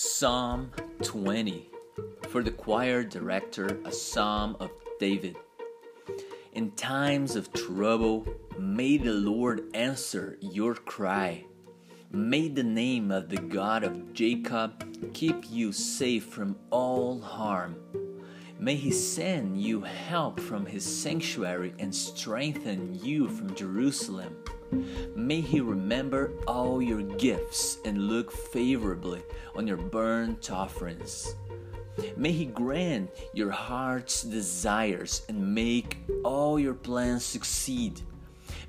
Psalm 20 for the choir director, a psalm of David. In times of trouble, may the Lord answer your cry. May the name of the God of Jacob keep you safe from all harm. May he send you help from his sanctuary and strengthen you from Jerusalem. May He remember all your gifts and look favorably on your burnt offerings. May He grant your heart's desires and make all your plans succeed.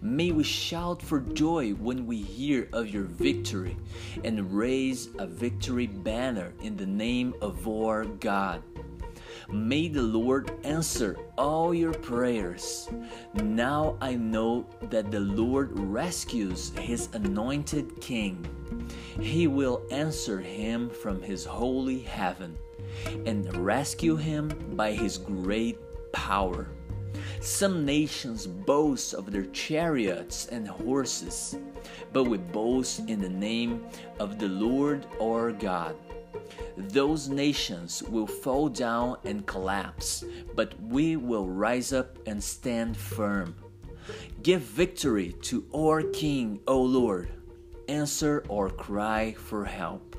May we shout for joy when we hear of your victory and raise a victory banner in the name of our God. May the Lord answer all your prayers. Now I know that the Lord rescues his anointed king. He will answer him from his holy heaven and rescue him by his great power. Some nations boast of their chariots and horses, but we boast in the name of the Lord our God. Those nations will fall down and collapse, but we will rise up and stand firm. Give victory to our King, O Lord. Answer our cry for help.